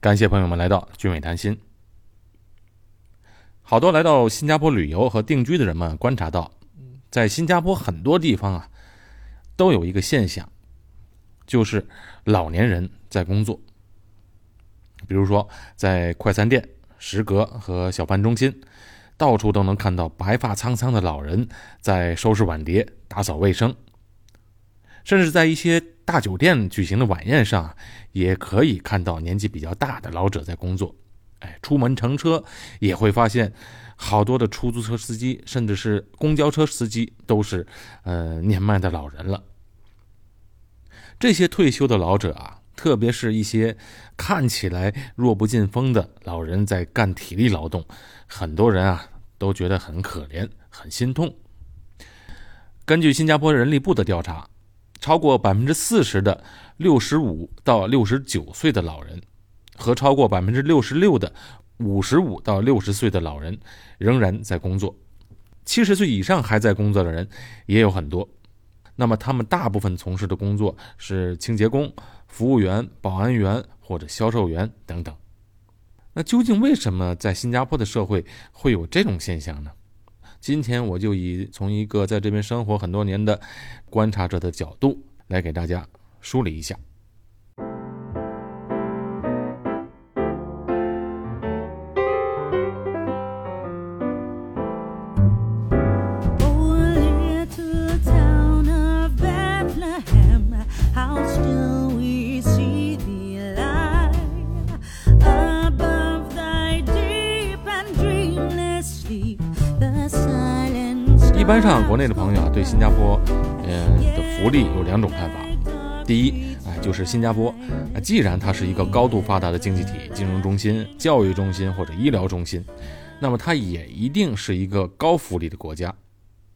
感谢朋友们来到俊伟谈心。好多来到新加坡旅游和定居的人们观察到，在新加坡很多地方啊，都有一个现象，就是老年人在工作。比如说，在快餐店、食阁和小贩中心，到处都能看到白发苍苍的老人在收拾碗碟、打扫卫生。甚至在一些大酒店举行的晚宴上，也可以看到年纪比较大的老者在工作。哎，出门乘车也会发现，好多的出租车司机，甚至是公交车司机，都是呃年迈的老人了。这些退休的老者啊，特别是一些看起来弱不禁风的老人，在干体力劳动，很多人啊都觉得很可怜、很心痛。根据新加坡人力部的调查。超过百分之四十的六十五到六十九岁的老人，和超过百分之六十六的五十五到六十岁的老人仍然在工作，七十岁以上还在工作的人也有很多。那么，他们大部分从事的工作是清洁工、服务员、保安员或者销售员等等。那究竟为什么在新加坡的社会会有这种现象呢？今天我就以从一个在这边生活很多年的观察者的角度来给大家梳理一下。上，国内的朋友啊，对新加坡，嗯的福利有两种看法。第一，哎，就是新加坡，啊，既然它是一个高度发达的经济体、金融中心、教育中心或者医疗中心，那么它也一定是一个高福利的国家。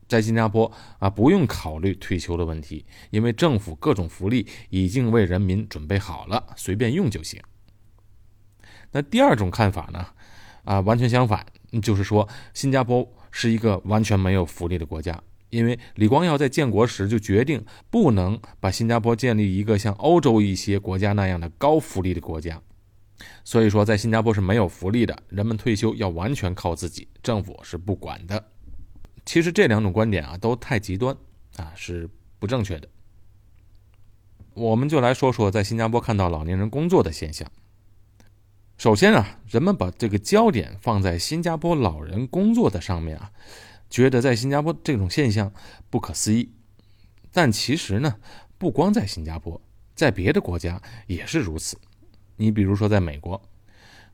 在新加坡啊，不用考虑退休的问题，因为政府各种福利已经为人民准备好了，随便用就行。那第二种看法呢，啊，完全相反，就是说新加坡。是一个完全没有福利的国家，因为李光耀在建国时就决定不能把新加坡建立一个像欧洲一些国家那样的高福利的国家，所以说在新加坡是没有福利的，人们退休要完全靠自己，政府是不管的。其实这两种观点啊都太极端啊，是不正确的。我们就来说说在新加坡看到老年人工作的现象。首先啊，人们把这个焦点放在新加坡老人工作的上面啊，觉得在新加坡这种现象不可思议。但其实呢，不光在新加坡，在别的国家也是如此。你比如说，在美国，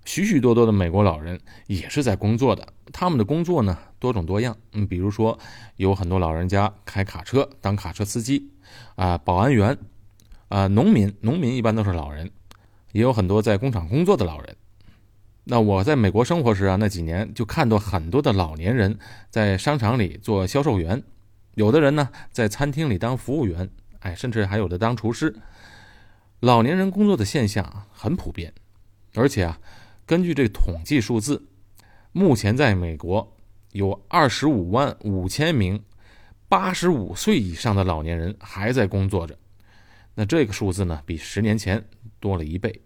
许许多多的美国老人也是在工作的。他们的工作呢，多种多样。嗯，比如说，有很多老人家开卡车当卡车司机，啊，保安员，啊，农民，农民一般都是老人。也有很多在工厂工作的老人。那我在美国生活时啊，那几年就看到很多的老年人在商场里做销售员，有的人呢在餐厅里当服务员，哎，甚至还有的当厨师。老年人工作的现象很普遍，而且啊，根据这统计数字，目前在美国有二十五万五千名八十五岁以上的老年人还在工作着。那这个数字呢，比十年前多了一倍。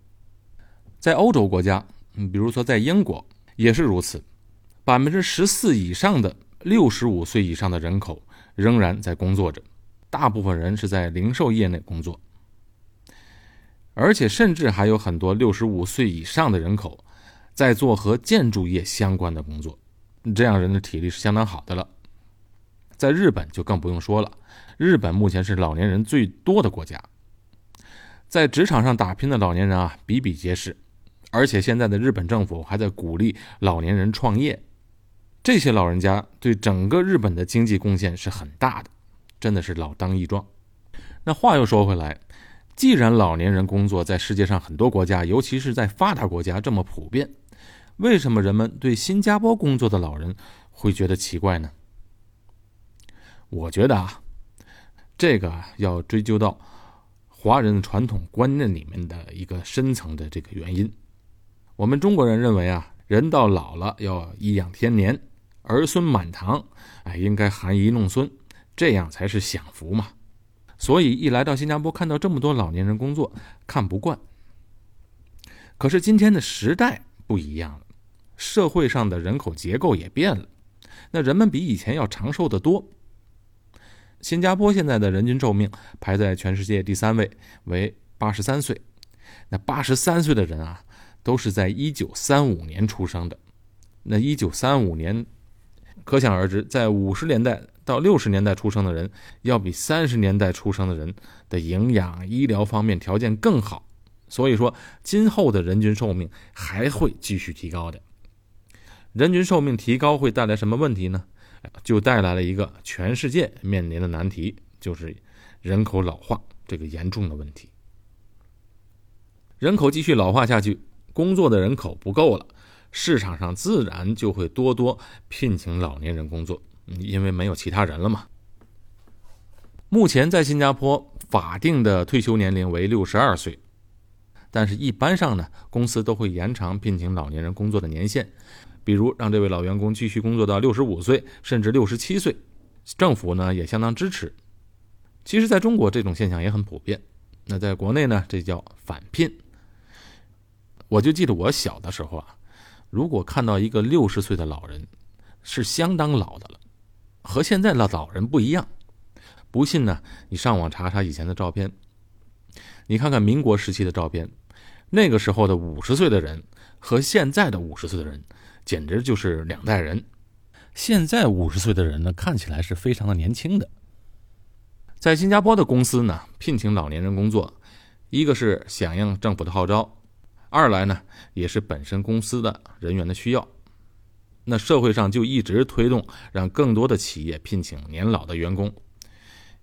在欧洲国家，嗯，比如说在英国也是如此，百分之十四以上的六十五岁以上的人口仍然在工作着，大部分人是在零售业内工作，而且甚至还有很多六十五岁以上的人口在做和建筑业相关的工作，这样人的体力是相当好的了。在日本就更不用说了，日本目前是老年人最多的国家。在职场上打拼的老年人啊比比皆是，而且现在的日本政府还在鼓励老年人创业，这些老人家对整个日本的经济贡献是很大的，真的是老当益壮。那话又说回来，既然老年人工作在世界上很多国家，尤其是在发达国家这么普遍，为什么人们对新加坡工作的老人会觉得奇怪呢？我觉得啊，这个要追究到。华人传统观念里面的一个深层的这个原因，我们中国人认为啊，人到老了要颐养天年，儿孙满堂，哎，应该含饴弄孙，这样才是享福嘛。所以一来到新加坡，看到这么多老年人工作，看不惯。可是今天的时代不一样了，社会上的人口结构也变了，那人们比以前要长寿得多。新加坡现在的人均寿命排在全世界第三位，为八十三岁。那八十三岁的人啊，都是在一九三五年出生的。那一九三五年，可想而知，在五十年代到六十年代出生的人，要比三十年代出生的人的营养、医疗方面条件更好。所以说，今后的人均寿命还会继续提高的。人均寿命提高会带来什么问题呢？就带来了一个全世界面临的难题，就是人口老化这个严重的问题。人口继续老化下去，工作的人口不够了，市场上自然就会多多聘请老年人工作，因为没有其他人了嘛。目前在新加坡法定的退休年龄为六十二岁，但是一般上呢，公司都会延长聘请老年人工作的年限。比如让这位老员工继续工作到六十五岁，甚至六十七岁，政府呢也相当支持。其实，在中国这种现象也很普遍。那在国内呢，这叫返聘。我就记得我小的时候啊，如果看到一个六十岁的老人，是相当老的了，和现在的老人不一样。不信呢，你上网查查以前的照片，你看看民国时期的照片，那个时候的五十岁的人和现在的五十岁的人。简直就是两代人。现在五十岁的人呢，看起来是非常的年轻的。在新加坡的公司呢，聘请老年人工作，一个是响应政府的号召，二来呢也是本身公司的人员的需要。那社会上就一直推动让更多的企业聘请年老的员工，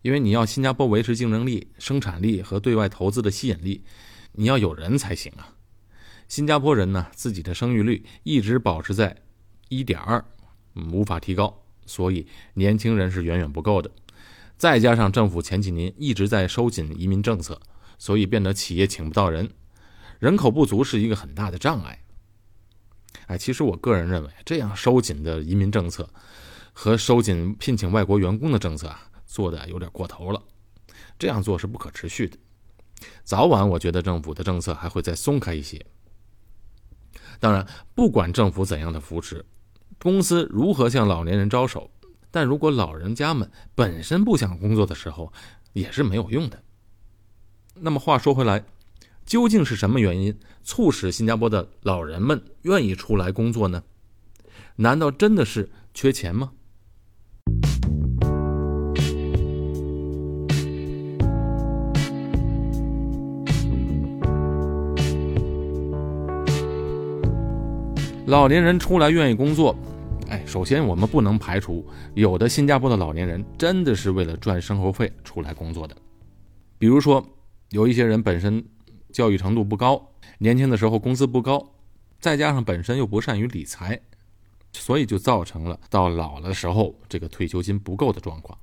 因为你要新加坡维持竞争力、生产力和对外投资的吸引力，你要有人才行啊。新加坡人呢，自己的生育率一直保持在一点二，无法提高，所以年轻人是远远不够的。再加上政府前几年一直在收紧移民政策，所以变得企业请不到人，人口不足是一个很大的障碍。哎，其实我个人认为，这样收紧的移民政策和收紧聘请外国员工的政策啊，做的有点过头了。这样做是不可持续的。早晚，我觉得政府的政策还会再松开一些。当然，不管政府怎样的扶持，公司如何向老年人招手，但如果老人家们本身不想工作的时候，也是没有用的。那么话说回来，究竟是什么原因促使新加坡的老人们愿意出来工作呢？难道真的是缺钱吗？老年人出来愿意工作，哎，首先我们不能排除有的新加坡的老年人真的是为了赚生活费出来工作的。比如说，有一些人本身教育程度不高，年轻的时候工资不高，再加上本身又不善于理财，所以就造成了到老的时候这个退休金不够的状况。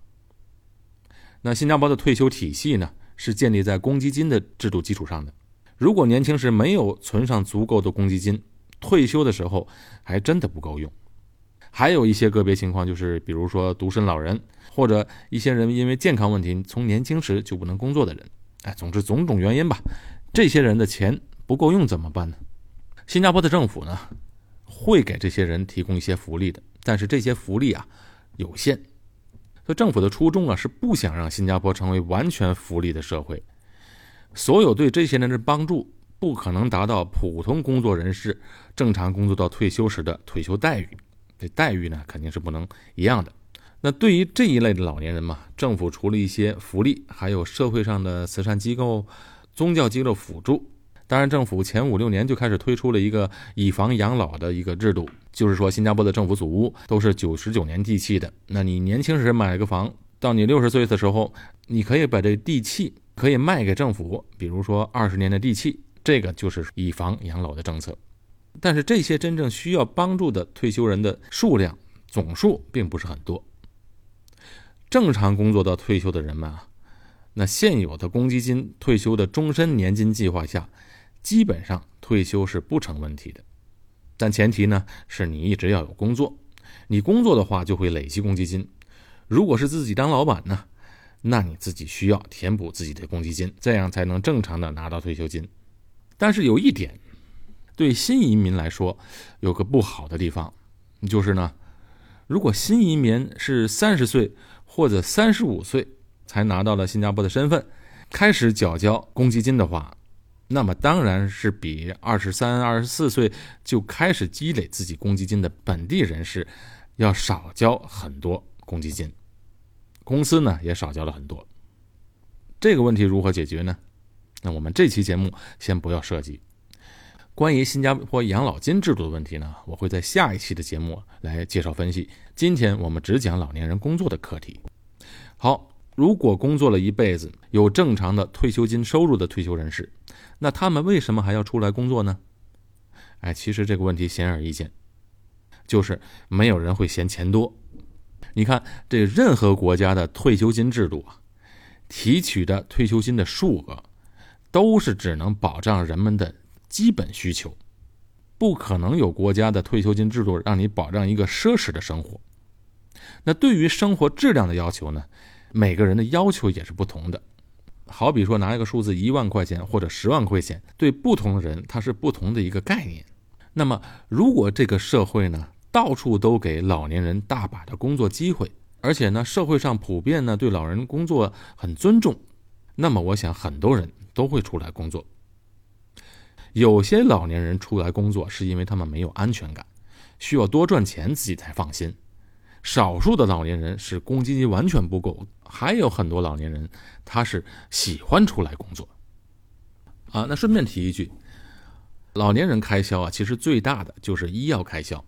那新加坡的退休体系呢，是建立在公积金的制度基础上的。如果年轻时没有存上足够的公积金，退休的时候还真的不够用，还有一些个别情况，就是比如说独身老人，或者一些人因为健康问题从年轻时就不能工作的人，哎，总之种种原因吧，这些人的钱不够用怎么办呢？新加坡的政府呢会给这些人提供一些福利的，但是这些福利啊有限。所以政府的初衷啊是不想让新加坡成为完全福利的社会，所有对这些人的帮助。不可能达到普通工作人士正常工作到退休时的退休待遇，这待遇呢肯定是不能一样的。那对于这一类的老年人嘛，政府除了一些福利，还有社会上的慈善机构、宗教机构辅助。当然，政府前五六年就开始推出了一个以房养老的一个制度，就是说新加坡的政府祖屋都是九十九年地契的。那你年轻时买个房，到你六十岁的时候，你可以把这地契可以卖给政府，比如说二十年的地契。这个就是以房养老的政策，但是这些真正需要帮助的退休人的数量总数并不是很多。正常工作到退休的人们啊，那现有的公积金退休的终身年金计划下，基本上退休是不成问题的。但前提呢是你一直要有工作，你工作的话就会累积公积金。如果是自己当老板呢，那你自己需要填补自己的公积金，这样才能正常的拿到退休金。但是有一点，对新移民来说，有个不好的地方，就是呢，如果新移民是三十岁或者三十五岁才拿到了新加坡的身份，开始缴交公积金的话，那么当然是比二十三、二十四岁就开始积累自己公积金的本地人士要少交很多公积金，公司呢也少交了很多。这个问题如何解决呢？那我们这期节目先不要涉及。关于新加坡养老金制度的问题呢，我会在下一期的节目来介绍分析。今天我们只讲老年人工作的课题。好，如果工作了一辈子，有正常的退休金收入的退休人士，那他们为什么还要出来工作呢？哎，其实这个问题显而易见，就是没有人会嫌钱多。你看，这任何国家的退休金制度啊。提取的退休金的数额，都是只能保障人们的基本需求，不可能有国家的退休金制度让你保障一个奢侈的生活。那对于生活质量的要求呢？每个人的要求也是不同的。好比说拿一个数字一万块钱或者十万块钱，对不同的人它是不同的一个概念。那么如果这个社会呢，到处都给老年人大把的工作机会。而且呢，社会上普遍呢对老人工作很尊重，那么我想很多人都会出来工作。有些老年人出来工作是因为他们没有安全感，需要多赚钱自己才放心。少数的老年人是公积金完全不够，还有很多老年人他是喜欢出来工作。啊，那顺便提一句，老年人开销啊，其实最大的就是医药开销。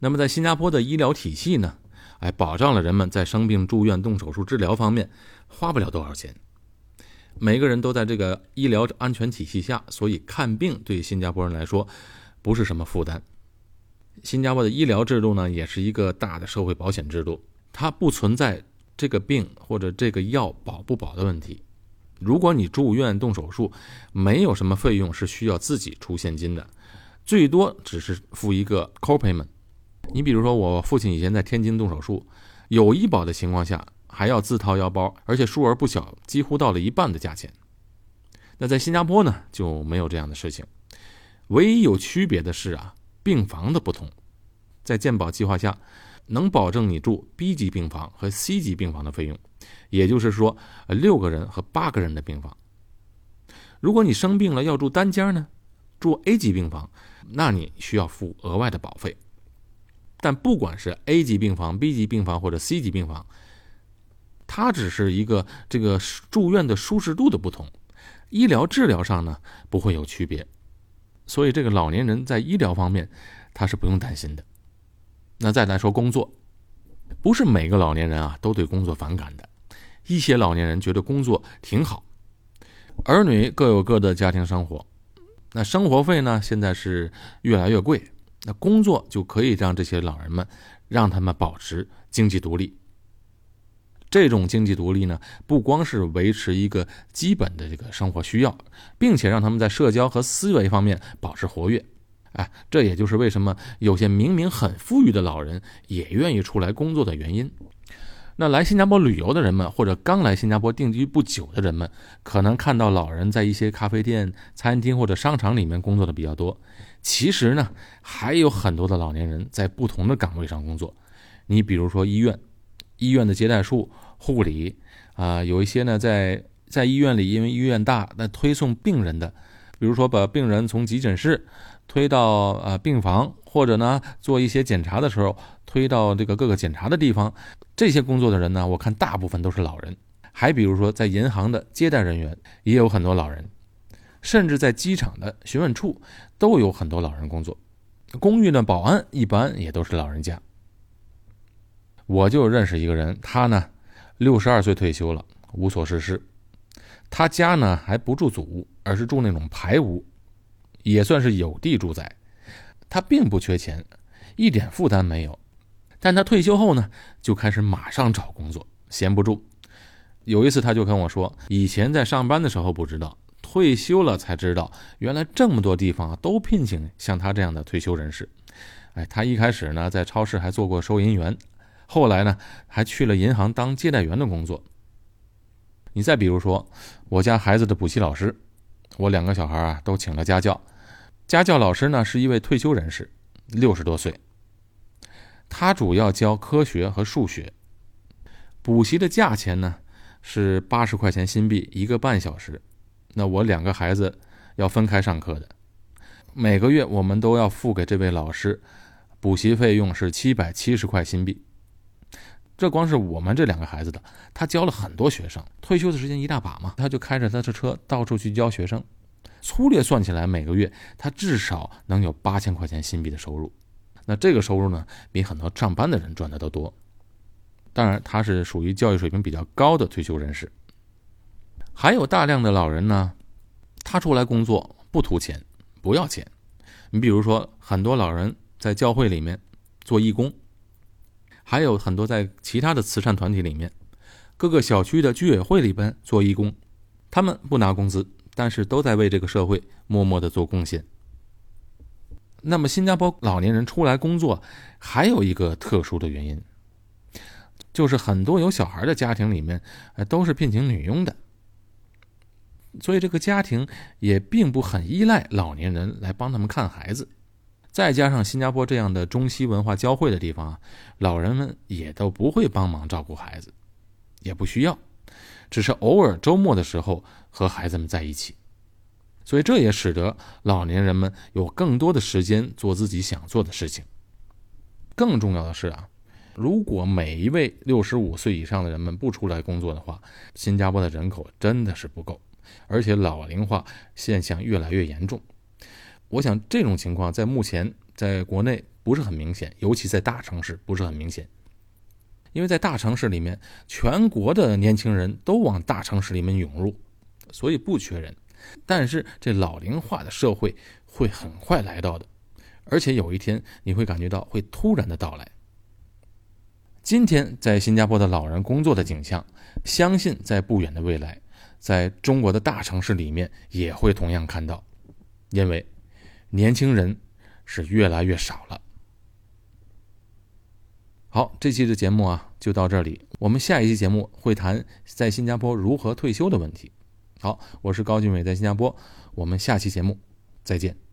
那么，在新加坡的医疗体系呢，哎，保障了人们在生病住院、动手术治疗方面花不了多少钱。每个人都在这个医疗安全体系下，所以看病对新加坡人来说不是什么负担。新加坡的医疗制度呢，也是一个大的社会保险制度，它不存在这个病或者这个药保不保的问题。如果你住院动手术，没有什么费用是需要自己出现金的，最多只是付一个 copayment。你比如说，我父亲以前在天津动手术，有医保的情况下，还要自掏腰包，而且数额不小，几乎到了一半的价钱。那在新加坡呢，就没有这样的事情。唯一有区别的是啊，病房的不同，在健保计划下，能保证你住 B 级病房和 C 级病房的费用，也就是说，六个人和八个人的病房。如果你生病了要住单间呢，住 A 级病房，那你需要付额外的保费。但不管是 A 级病房、B 级病房或者 C 级病房，它只是一个这个住院的舒适度的不同，医疗治疗上呢不会有区别，所以这个老年人在医疗方面他是不用担心的。那再来说工作，不是每个老年人啊都对工作反感的，一些老年人觉得工作挺好，儿女各有各的家庭生活，那生活费呢现在是越来越贵。那工作就可以让这些老人们，让他们保持经济独立。这种经济独立呢，不光是维持一个基本的这个生活需要，并且让他们在社交和思维方面保持活跃。哎，这也就是为什么有些明明很富裕的老人也愿意出来工作的原因。那来新加坡旅游的人们，或者刚来新加坡定居不久的人们，可能看到老人在一些咖啡店、餐厅或者商场里面工作的比较多。其实呢，还有很多的老年人在不同的岗位上工作。你比如说医院，医院的接待处、护理啊，有一些呢在在医院里，因为医院大，那推送病人的，比如说把病人从急诊室推到呃病房，或者呢做一些检查的时候推到这个各个检查的地方。这些工作的人呢，我看大部分都是老人，还比如说在银行的接待人员也有很多老人，甚至在机场的询问处都有很多老人工作。公寓的保安一般也都是老人家。我就认识一个人，他呢六十二岁退休了，无所事事，他家呢还不住祖屋，而是住那种排屋，也算是有地住宅。他并不缺钱，一点负担没有。但他退休后呢，就开始马上找工作，闲不住。有一次他就跟我说，以前在上班的时候不知道，退休了才知道，原来这么多地方都聘请像他这样的退休人士。哎，他一开始呢在超市还做过收银员，后来呢还去了银行当接待员的工作。你再比如说，我家孩子的补习老师，我两个小孩啊都请了家教，家教老师呢是一位退休人士，六十多岁，他主要教科学和数学。补习的价钱呢是八十块钱新币一个半小时，那我两个孩子要分开上课的，每个月我们都要付给这位老师补习费用是七百七十块新币。这光是我们这两个孩子的，他教了很多学生，退休的时间一大把嘛，他就开着他的车到处去教学生，粗略算起来，每个月他至少能有八千块钱新币的收入。那这个收入呢，比很多上班的人赚的都多。当然，他是属于教育水平比较高的退休人士。还有大量的老人呢，他出来工作不图钱，不要钱。你比如说，很多老人在教会里面做义工，还有很多在其他的慈善团体里面，各个小区的居委会里边做义工，他们不拿工资，但是都在为这个社会默默的做贡献。那么，新加坡老年人出来工作还有一个特殊的原因。就是很多有小孩的家庭里面，都是聘请女佣的，所以这个家庭也并不很依赖老年人来帮他们看孩子。再加上新加坡这样的中西文化交汇的地方啊，老人们也都不会帮忙照顾孩子，也不需要，只是偶尔周末的时候和孩子们在一起。所以这也使得老年人们有更多的时间做自己想做的事情。更重要的是啊。如果每一位六十五岁以上的人们不出来工作的话，新加坡的人口真的是不够，而且老龄化现象越来越严重。我想这种情况在目前在国内不是很明显，尤其在大城市不是很明显，因为在大城市里面，全国的年轻人都往大城市里面涌入，所以不缺人。但是这老龄化的社会会很快来到的，而且有一天你会感觉到会突然的到来。今天在新加坡的老人工作的景象，相信在不远的未来，在中国的大城市里面也会同样看到，因为年轻人是越来越少了。好，这期的节目啊就到这里，我们下一期节目会谈在新加坡如何退休的问题。好，我是高俊伟，在新加坡，我们下期节目再见。